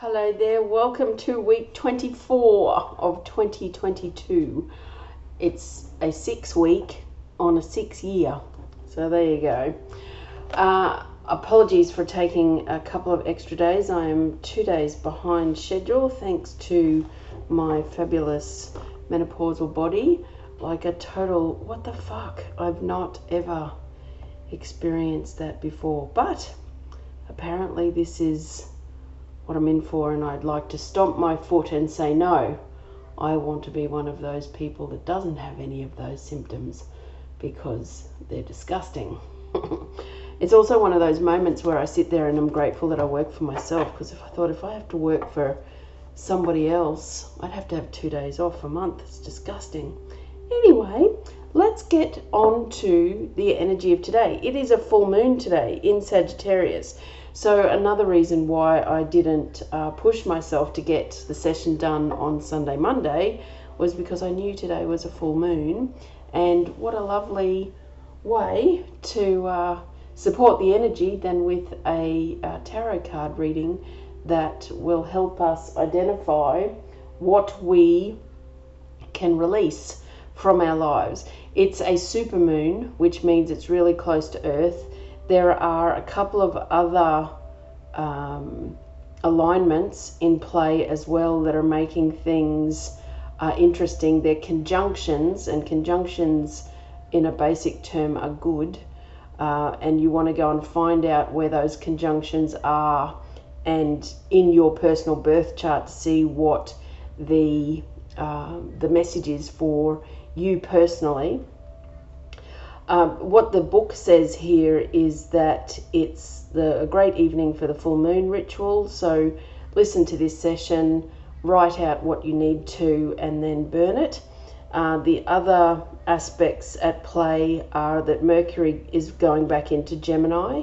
Hello there, welcome to week 24 of 2022. It's a six week on a six year, so there you go. Uh, apologies for taking a couple of extra days. I am two days behind schedule thanks to my fabulous menopausal body. Like a total, what the fuck? I've not ever experienced that before, but apparently this is what I'm in for, and I'd like to stomp my foot and say, no, I want to be one of those people that doesn't have any of those symptoms because they're disgusting. it's also one of those moments where I sit there and I'm grateful that I work for myself because if I thought if I have to work for somebody else, I'd have to have two days off a month. It's disgusting. Anyway, let's get on to the energy of today. It is a full moon today in Sagittarius. So, another reason why I didn't uh, push myself to get the session done on Sunday, Monday was because I knew today was a full moon. And what a lovely way to uh, support the energy than with a, a tarot card reading that will help us identify what we can release from our lives. It's a super moon, which means it's really close to Earth there are a couple of other um, alignments in play as well that are making things uh, interesting. They're conjunctions, and conjunctions in a basic term are good. Uh, and you want to go and find out where those conjunctions are and in your personal birth chart to see what the uh, the message is for you personally um, what the book says here is that it's the, a great evening for the full moon ritual. So listen to this session, write out what you need to, and then burn it. Uh, the other aspects at play are that Mercury is going back into Gemini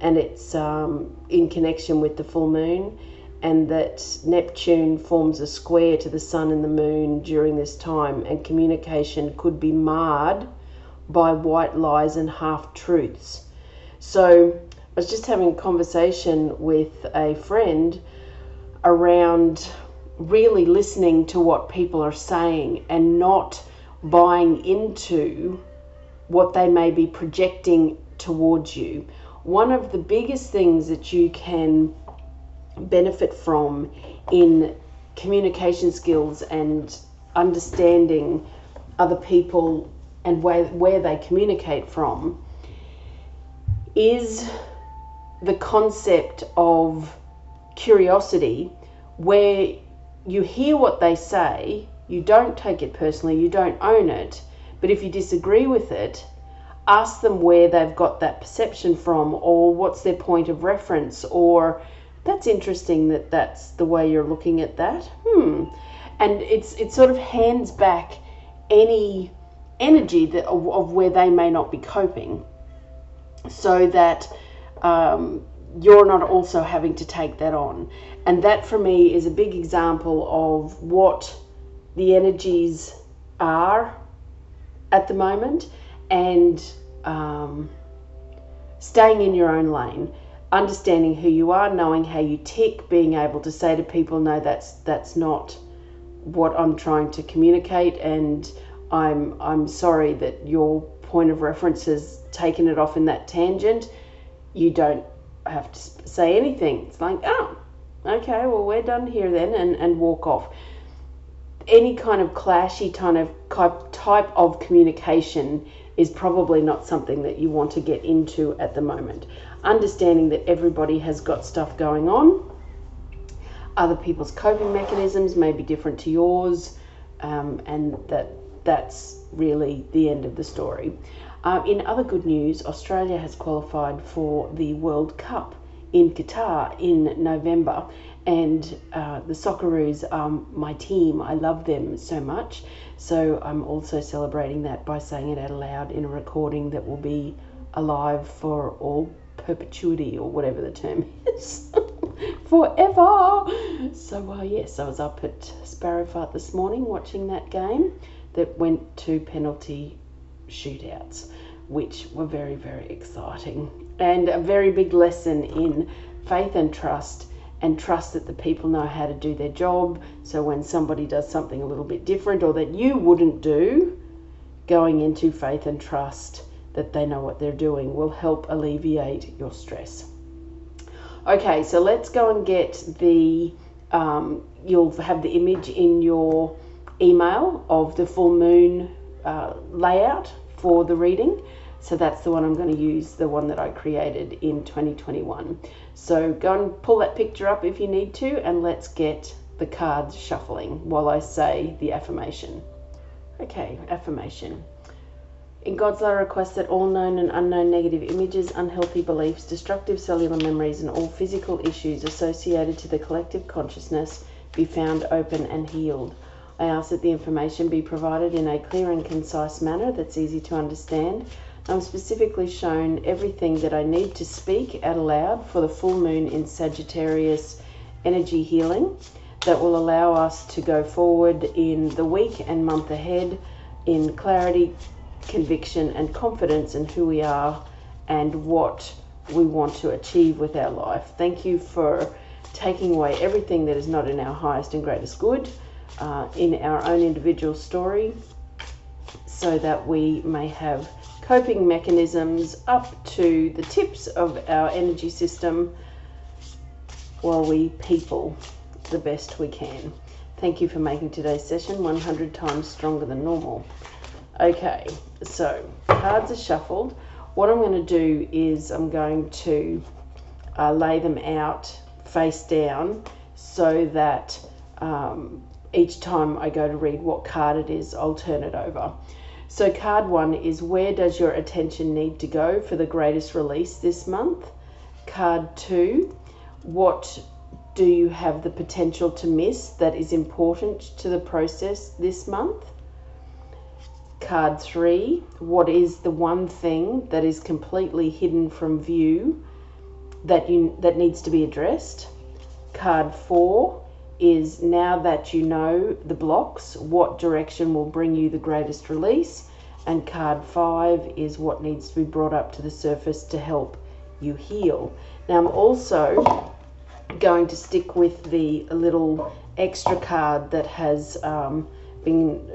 and it's um, in connection with the full moon, and that Neptune forms a square to the sun and the moon during this time, and communication could be marred by white lies and half truths. So I was just having a conversation with a friend around really listening to what people are saying and not buying into what they may be projecting towards you. One of the biggest things that you can benefit from in communication skills and understanding other people and where, where they communicate from is the concept of curiosity where you hear what they say, you don't take it personally, you don't own it, but if you disagree with it, ask them where they've got that perception from or what's their point of reference or that's interesting that that's the way you're looking at that. Hmm. And it's it sort of hands back any energy that, of, of where they may not be coping so that um, you're not also having to take that on. And that for me is a big example of what the energies are at the moment and um, staying in your own lane understanding who you are knowing how you tick being able to say to people no that's that's not what i'm trying to communicate and I'm I'm sorry that your point of reference has taken it off in that tangent. You don't have to say anything. It's like, oh, okay, well we're done here then, and and walk off. Any kind of clashy kind of type of communication is probably not something that you want to get into at the moment. Understanding that everybody has got stuff going on, other people's coping mechanisms may be different to yours, um, and that that's really the end of the story. Uh, in other good news, Australia has qualified for the World Cup in Qatar in November, and uh, the Socceroos are my team. I love them so much. So I'm also celebrating that by saying it out loud in a recording that will be alive for all perpetuity or whatever the term is. Forever. So, uh, yes, I was up at Sparrowfart this morning watching that game that went to penalty shootouts, which were very, very exciting. And a very big lesson in faith and trust and trust that the people know how to do their job. So when somebody does something a little bit different or that you wouldn't do, going into faith and trust that they know what they're doing will help alleviate your stress. Okay, so let's go and get the, um, you'll have the image in your email of the full moon uh, layout for the reading. So that's the one I'm going to use, the one that I created in 2021. So go and pull that picture up if you need to, and let's get the cards shuffling while I say the affirmation. Okay, affirmation. In God's love, request that all known and unknown negative images, unhealthy beliefs, destructive cellular memories, and all physical issues associated to the collective consciousness be found open and healed. I ask that the information be provided in a clear and concise manner that's easy to understand. I'm specifically shown everything that I need to speak out aloud for the full moon in Sagittarius energy healing that will allow us to go forward in the week and month ahead in clarity, conviction, and confidence in who we are and what we want to achieve with our life. Thank you for taking away everything that is not in our highest and greatest good uh, in our own individual story so that we may have coping mechanisms up to the tips of our energy system while we people the best we can. Thank you for making today's session 100 times stronger than normal. Okay, so cards are shuffled. What I'm going to do is I'm going to uh, lay them out face down so that um, each time I go to read what card it is, I'll turn it over. So, card one is where does your attention need to go for the greatest release this month? Card two, what do you have the potential to miss that is important to the process this month? Card three, what is the one thing that is completely hidden from view that you that needs to be addressed? Card four, is now that you know the blocks, what direction will bring you the greatest release. And card five is what needs to be brought up to the surface to help you heal. Now, I'm also going to stick with the little extra card that has um, been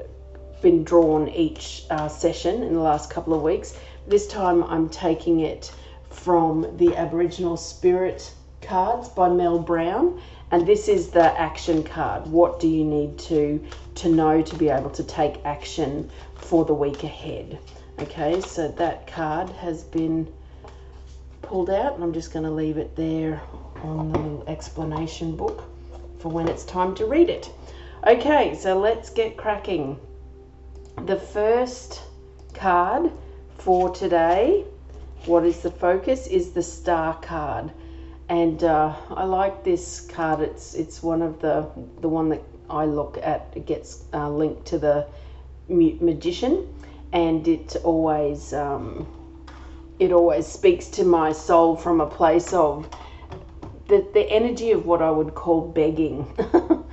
been drawn each uh, session in the last couple of weeks. This time I'm taking it from the Aboriginal Spirit cards by Mel Brown and this is the action card. What do you need to to know to be able to take action for the week ahead? Okay, so that card has been pulled out, and I'm just going to leave it there on the little explanation book for when it's time to read it. Okay, so let's get cracking. The first card for today, what is the focus, is the star card and uh, I like this card. It's it's one of the the one that I look at. It gets uh, linked to the magician, and it always um, it always speaks to my soul from a place of the the energy of what I would call begging.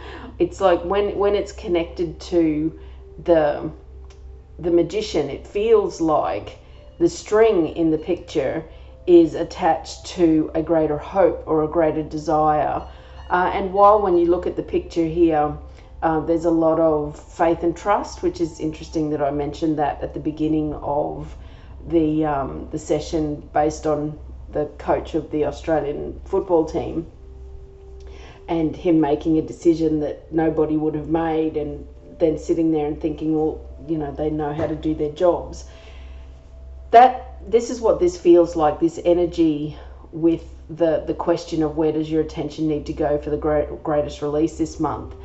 it's like when when it's connected to the the magician, it feels like the string in the picture is attached to a greater hope or a greater desire. Uh, and while when you look at the picture here, uh, there's a lot of faith and trust, which is interesting that I mentioned that at the beginning of the um, the session, based on the coach of the Australian football team, and him making a decision that nobody would have made, and then sitting there and thinking, well, you know, they know how to do their jobs. That this is what this feels like this energy with the the question of where does your attention need to go for the great, greatest release this month.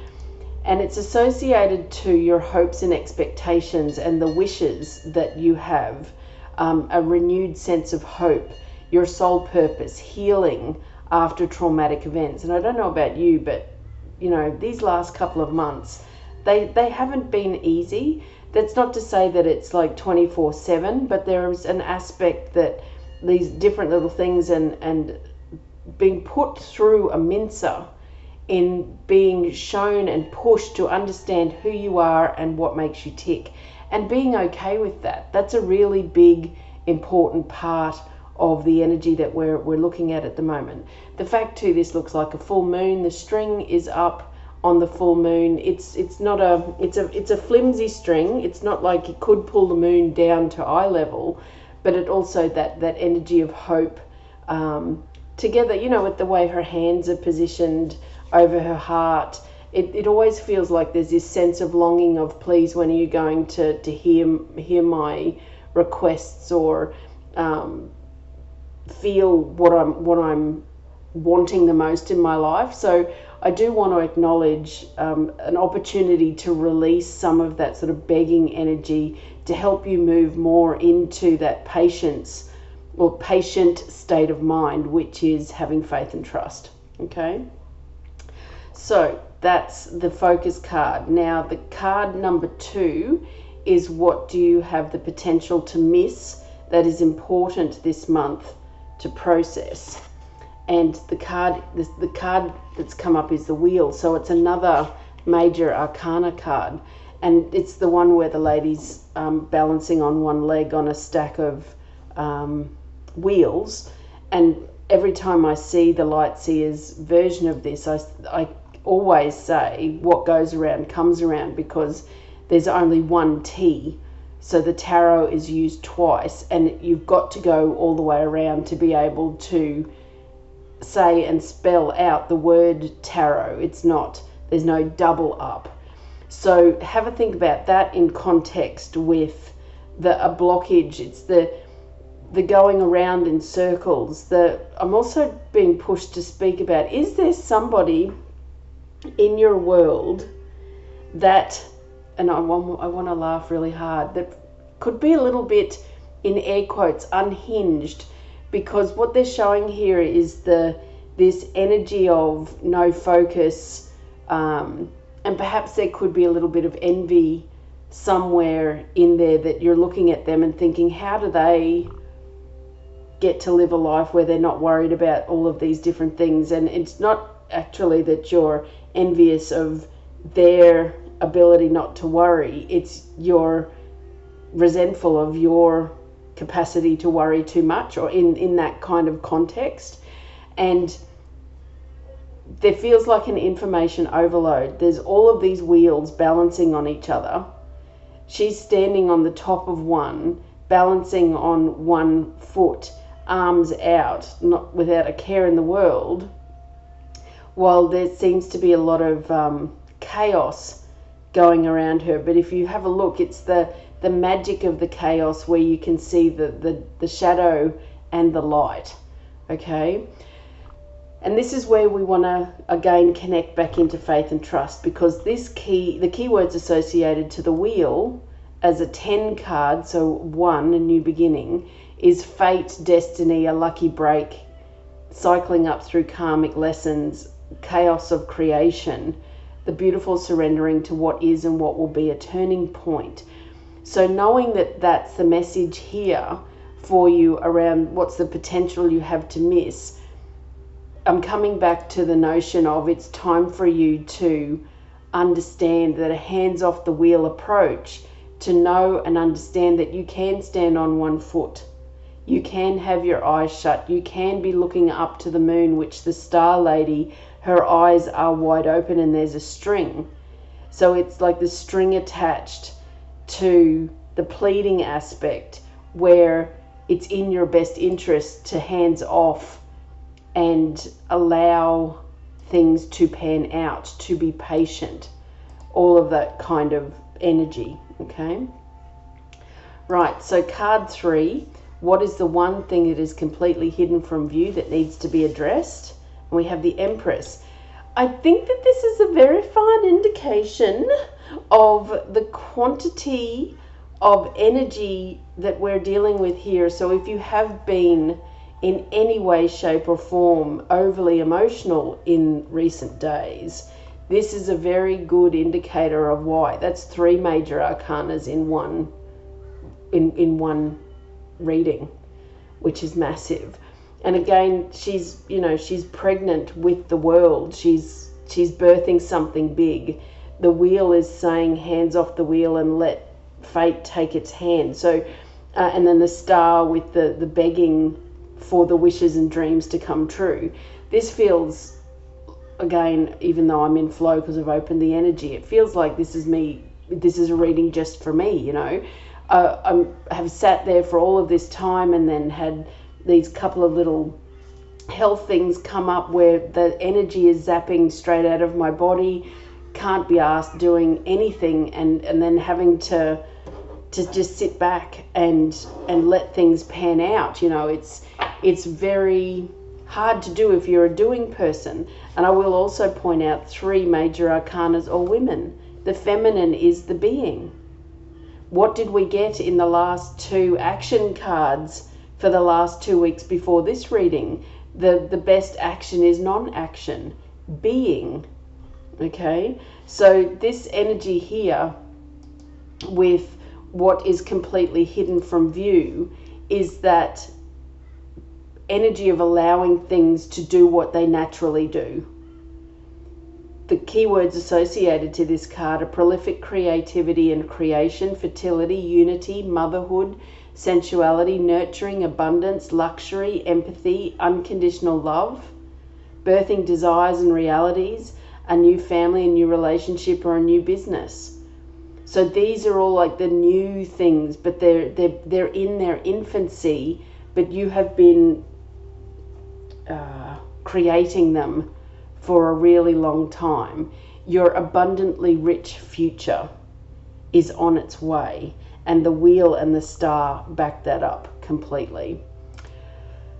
And it's associated to your hopes and expectations and the wishes that you have um, a renewed sense of hope your soul purpose healing after traumatic events. And i don't know about you but you know these last couple of months they they haven't been easy that's not to say that it's like 24 7 but there is an aspect that these different little things and and being put through a mincer in being shown and pushed to understand who you are and what makes you tick and being okay with that that's a really big important part of the energy that we're, we're looking at at the moment. The fact too, this looks like a full moon. The string is up on the full moon. It's it's not a it's a it's a flimsy string. It's not like it could pull the moon down to eye level, but it also that that energy of hope um, together. You know, with the way her hands are positioned over her heart. It, it always feels like there's this sense of longing of please when are you going to, to hear hear my requests or um, feel what I'm what I'm wanting the most in my life. So I do want to acknowledge um, an opportunity to release some of that sort of begging energy to help you move more into that patience or patient state of mind, which is having faith and trust. Okay. So that's the focus card. Now, the card number two is what do you have the potential to miss that is important this month to process? And the card, the, the card that's come up is the wheel. So it's another major arcana card. And it's the one where the lady's um, balancing on one leg on a stack of um, wheels. And every time I see the Light Seer's version of this, I, I always say what goes around comes around because there's only one T. So the tarot is used twice, and you've got to go all the way around to be able to say and spell out the word tarot. It's not, there's no double up. So have a think about that in context with the a blockage. It's the the going around in circles. The I'm also being pushed to speak about is there somebody in your world that, and I want, I want to laugh really hard, that could be a little bit, in air quotes, unhinged because what they're showing here is the this energy of no focus um, and perhaps there could be a little bit of envy somewhere in there that you're looking at them and thinking how do they get to live a life where they're not worried about all of these different things and it's not actually that you're envious of their ability not to worry. It's you're resentful of your capacity to worry too much or in, in that kind of context. And there feels like an information overload. There's all of these wheels balancing on each other. She's standing on the top of one, balancing on one foot, arms out, not without a care in the world while there seems to be a lot of um, chaos going around her. But if you have a look, it's the, the magic of the chaos where you can see the, the, the shadow and the light. Okay? And this is where we want to again connect back into faith and trust because this key, the keywords associated to the wheel as a 10 card, so one, a new beginning, is fate, destiny, a lucky break, cycling up through karmic lessons, chaos of creation, the beautiful surrendering to what is and what will be a turning point. So, knowing that that's the message here for you around what's the potential you have to miss, I'm coming back to the notion of it's time for you to understand that a hands off the wheel approach to know and understand that you can stand on one foot. You can have your eyes shut. You can be looking up to the moon, which the Star Lady her eyes are wide open and there's a string. So it's like the string attached to the pleading aspect where it's in your best interest to hands off and allow things to pan out, to be patient, all of that kind of energy. Okay. Right, so card three what is the one thing that is completely hidden from view that needs to be addressed? we have the Empress. I think that this is a very fine indication of the quantity of energy that we're dealing with here. So if you have been in any way, shape, or form overly emotional in recent days, this is a very good indicator of why. That's three major arcanas in one in, in one reading, which is massive and again she's you know she's pregnant with the world she's she's birthing something big the wheel is saying hands off the wheel and let fate take its hand so uh, and then the star with the the begging for the wishes and dreams to come true. This feels, again, even though I'm in flow because I've opened the energy, it feels like this is me, this is a reading just for me, you know. Uh, I have sat there for all of this time and then had these couple of little health things come up where the energy is zapping straight out of my body, can't be asked doing anything, and, and then having to to just sit back and and let things pan out. You know, it's it's very hard to do if you're a doing person. And I will also point out three major arcanas or women. The feminine is the being. What did we get in the last two action cards for the last two weeks before this reading? The the best action is non-action, being. Okay? So this energy here with what is completely hidden from view is that energy of allowing things to do what they naturally do. The keywords associated to this card are prolific creativity and creation, fertility, unity, motherhood, sensuality, nurturing, abundance, luxury, empathy, unconditional love, birthing desires and realities, a new family, a new relationship, or a new business. So these are all like the new things, but they're they're they're in their infancy, but you have been uh, creating them for a really long time. Your abundantly rich future is on its way, and the wheel and the star back that up completely.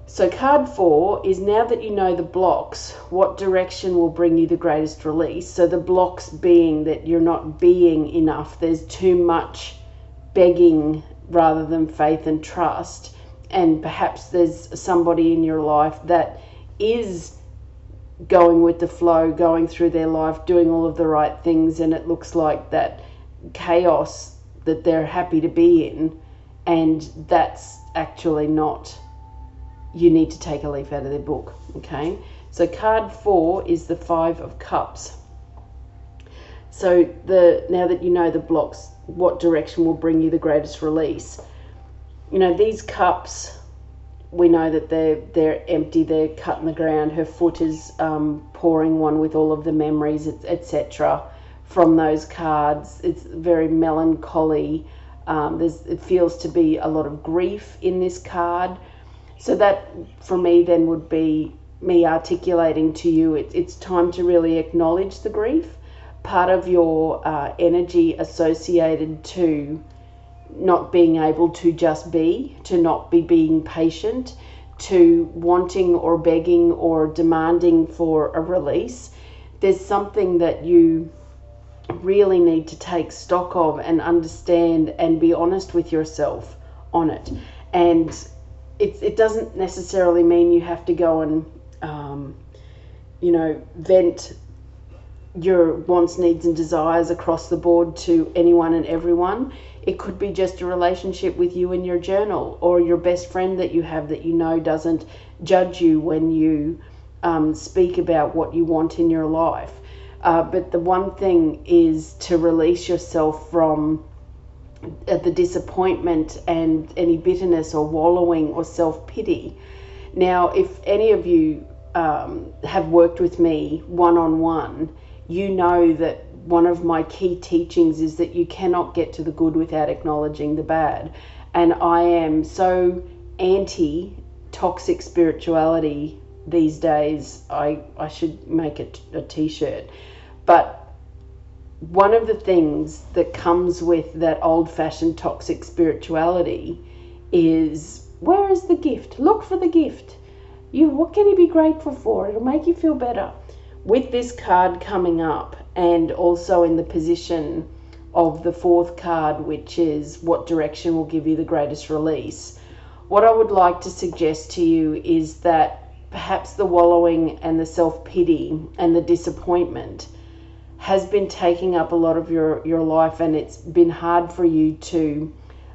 So, card four is now that you know the blocks, what direction will bring you the greatest release? So, the blocks being that you're not being enough, there's too much begging rather than faith and trust. And perhaps there's somebody in your life that is going with the flow, going through their life, doing all of the right things, and it looks like that chaos that they're happy to be in, and that's actually not you need to take a leaf out of their book. Okay, so card four is the Five of Cups. So the now that you know the blocks, what direction will bring you the greatest release? You know these cups. We know that they're they're empty. They're cut in the ground. Her foot is um, pouring one with all of the memories, etc. From those cards, it's very melancholy. Um, there's, it feels to be a lot of grief in this card so that for me then would be me articulating to you it, it's time to really acknowledge the grief. Part of your uh, energy associated to not being able to just be, to not be being patient, to wanting or begging or demanding for a release. There's something that you really need to take stock of and understand and be honest with yourself on it. And it, it doesn't necessarily mean you have to go and, um, you know, vent your wants, needs, and desires across the board to anyone and everyone. It could be just a relationship with you and your journal or your best friend that you have that you know doesn't judge you when you um, speak about what you want in your life. Uh, but the one thing is to release yourself from the disappointment and any bitterness or wallowing or self pity. Now, if any of you um, have worked with me one on one, you know that one of my key teachings is that you cannot get to the good without acknowledging the bad. And I am so anti toxic spirituality these days. I, I should make it a t shirt. But one of the things that comes with that old fashioned toxic spirituality is where is the gift? Look for the gift. You what can you be grateful for? It'll make you feel better. With this card coming up and also in the position of the fourth card, which is what direction will give you the greatest release. What I would like to suggest to you is that perhaps the wallowing and the self pity and the disappointment has been taking up a lot of your, your life and it's been hard for you to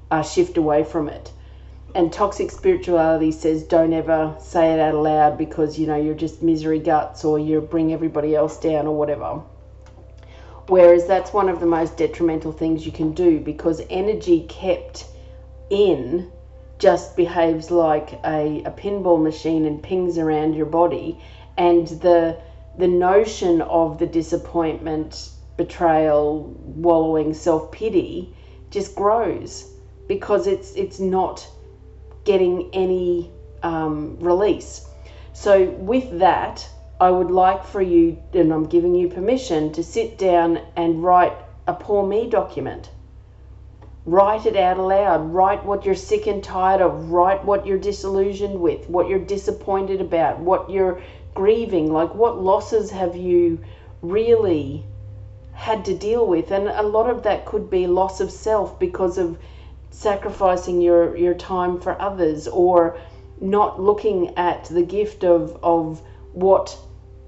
uh, shift away from it. And toxic spirituality says don't ever say it out loud because you know you're just misery guts or you bring everybody else down or whatever. Whereas that's one of the most detrimental things you can do because energy kept in just behaves like a, a pinball machine and pings around your body and the the notion of the disappointment betrayal wallowing self-pity just grows because it's it's not getting any um, release so with that i would like for you and i'm giving you permission to sit down and write a poor me document Write it out aloud. Write what you're sick and tired of. Write what you're disillusioned with, what you're disappointed about, what you're grieving. Like, what losses have you really had to deal with? And a lot of that could be loss of self because of sacrificing your, your time for others or not looking at the gift of, of what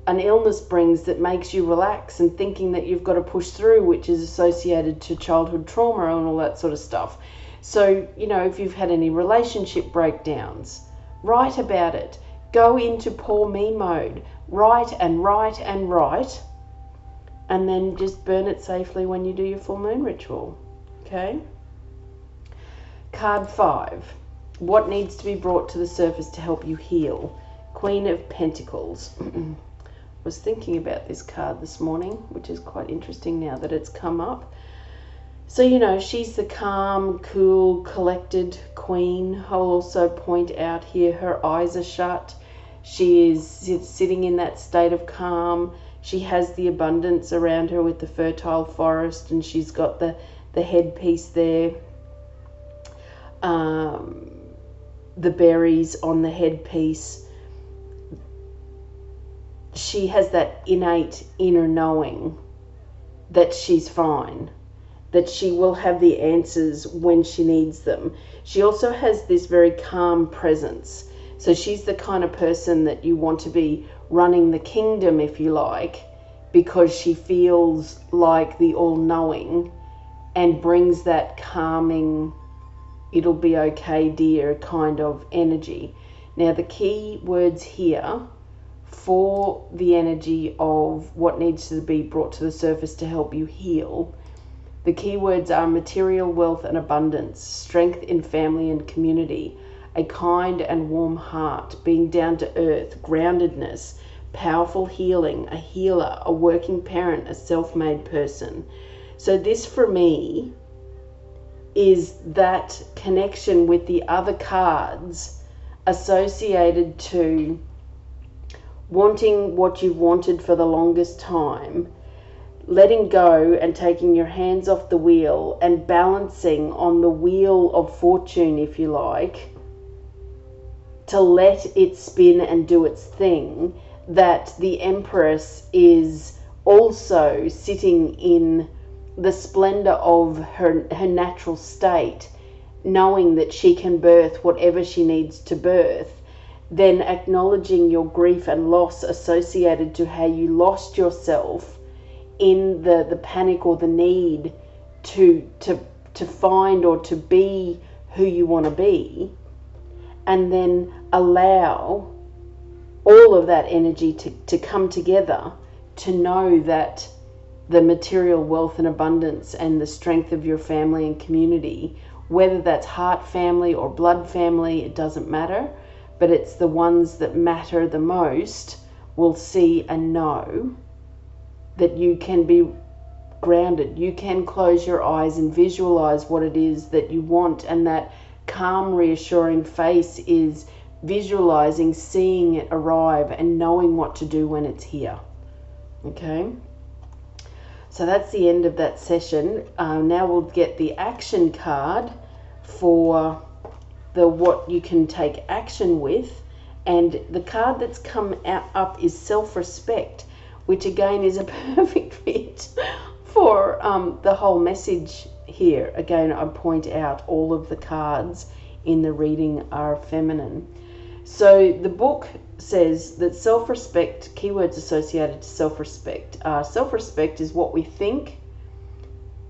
an illness brings that makes you relax and thinking that you've got to push through, which is associated to childhood trauma and all that sort of stuff. So, you know, if you've had any relationship breakdowns, write about it. Go into poor me mode. Write and write and write. And then just burn it safely when you do your full moon ritual. Okay? Card five. What needs to be brought to the surface to help you heal? Queen of Pentacles. was thinking about this card this morning, which is quite interesting now that it's come up. So, you know, she's the calm, cool, collected queen. I'll also point out here her eyes are shut. She is sitting in that state of calm. She has the abundance around her with the fertile forest, and she's got the, the headpiece there. Um, the berries on the headpiece she has that innate inner knowing that she's fine, that she will have the answers when she needs them. She also has this very calm presence. So she's the kind of person that you want to be running the kingdom, if you like, because she feels like the all knowing and brings that calming, it'll be okay, dear kind of energy. Now, the key words here for the energy of what needs to be brought to the surface to help you heal. The keywords are material wealth and abundance, strength in family and community, a kind and warm heart, being down to earth, groundedness, powerful healing, a healer, a working parent, a self made person. So, this for me is that connection with the other cards associated to wanting what you've wanted for the longest time, letting go and taking your hands off the wheel and balancing on the wheel of fortune, if you like, to let it spin and do its thing, that the Empress is also sitting in the splendor of her, her natural state, knowing that she can birth whatever she needs to birth then acknowledging your grief and loss associated to how you lost yourself in the, the panic or the need to to to find or to be who you want to be and then allow all of that energy to, to come together to know that the material wealth and abundance and the strength of your family and community, whether that's heart family or blood family, it doesn't matter but it's the ones that matter the most will see and know that you can be grounded. You can close your eyes and visualize what it is that you want, and that calm, reassuring face is visualizing, seeing it arrive, and knowing what to do when it's here. Okay? So that's the end of that session. Uh, now we'll get the action card for the what you can take action with. And the card that's come out, up is self respect, which again is a perfect fit for um, the whole message here. Again, I point out all of the cards in the reading are feminine. So the book says that self respect, keywords associated to self respect, uh, self respect is what we think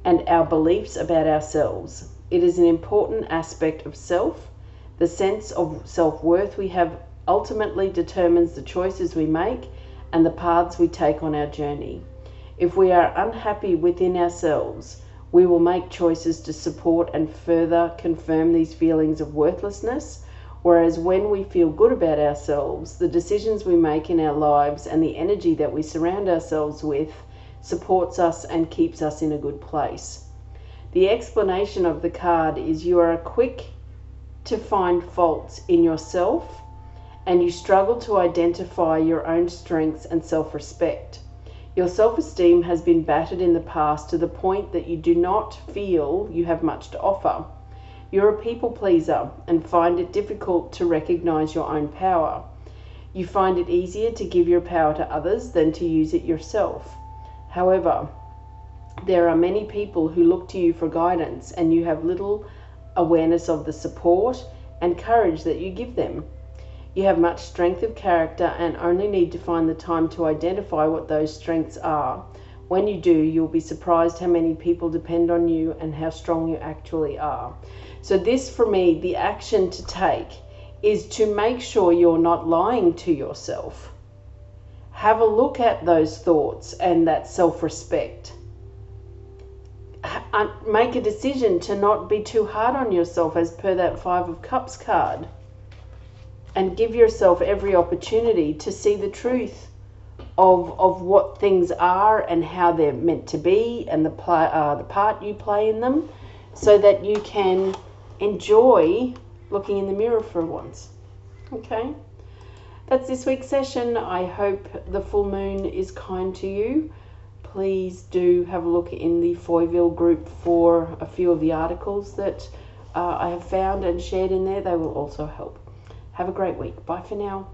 and our beliefs about ourselves. It is an important aspect of self the sense of self worth we have ultimately determines the choices we make and the paths we take on our journey. If we are unhappy within ourselves, We will make choices to support and further confirm these feelings of worthlessness. Whereas when we feel good about ourselves, the decisions we make in our lives and the energy that we surround ourselves with supports us and keeps us in a good place. The explanation of the card is you are quick to find faults in yourself and you struggle to identify your own strengths and self respect. Your self esteem has been battered in the past to the point that you do not feel you have much to offer. You're a people pleaser and find it difficult to recognize your own power. You find it easier to give your power to others than to use it yourself. However, there are many people who look to you for guidance, and you have little awareness of the support and courage that you give them. You have much strength of character and only need to find the time to identify what those strengths are. When you do, you'll be surprised how many people depend on you and how strong you actually are. So, this for me, the action to take is to make sure you're not lying to yourself. Have a look at those thoughts and that self respect. Make a decision to not be too hard on yourself, as per that Five of Cups card and give yourself every opportunity to see the truth of of what things are and how they're meant to be and the play, uh, the part you play in them, so that you can enjoy looking in the mirror for once. Okay, that's this week's session. I hope the full moon is kind to you. Please do have a look in the Foyville group for a few of the articles that uh, I have found and shared in there. They will also help. Have a great week. Bye for now.